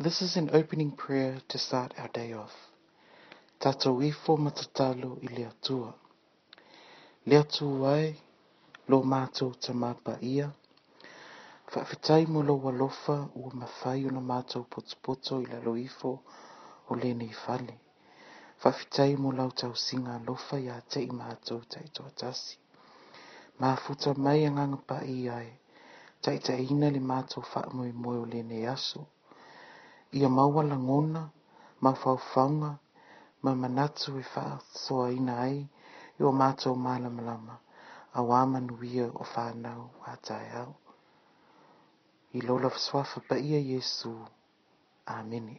This is an opening prayer to start our day off. Tata wifo matatalo i lea tua. Lea ai, lo mātou ta māpa ia. Whawhetai mo lo walofa ua mawhai o na mātou potopoto i lalo ifo o lene i fale. Whawhetai mo lau tau singa lofa i a te i mātou ta i tuatasi. Mā mai anganga pa i ai, ta i ina le mātou wha moe moe o lene aso. ia maua langona mawhauwhaunga ma manatu i ina ai i o mātou mālamalama a wā manuia o whānau wātai au. I lola fswafa pa ia Jesu, Āmeni.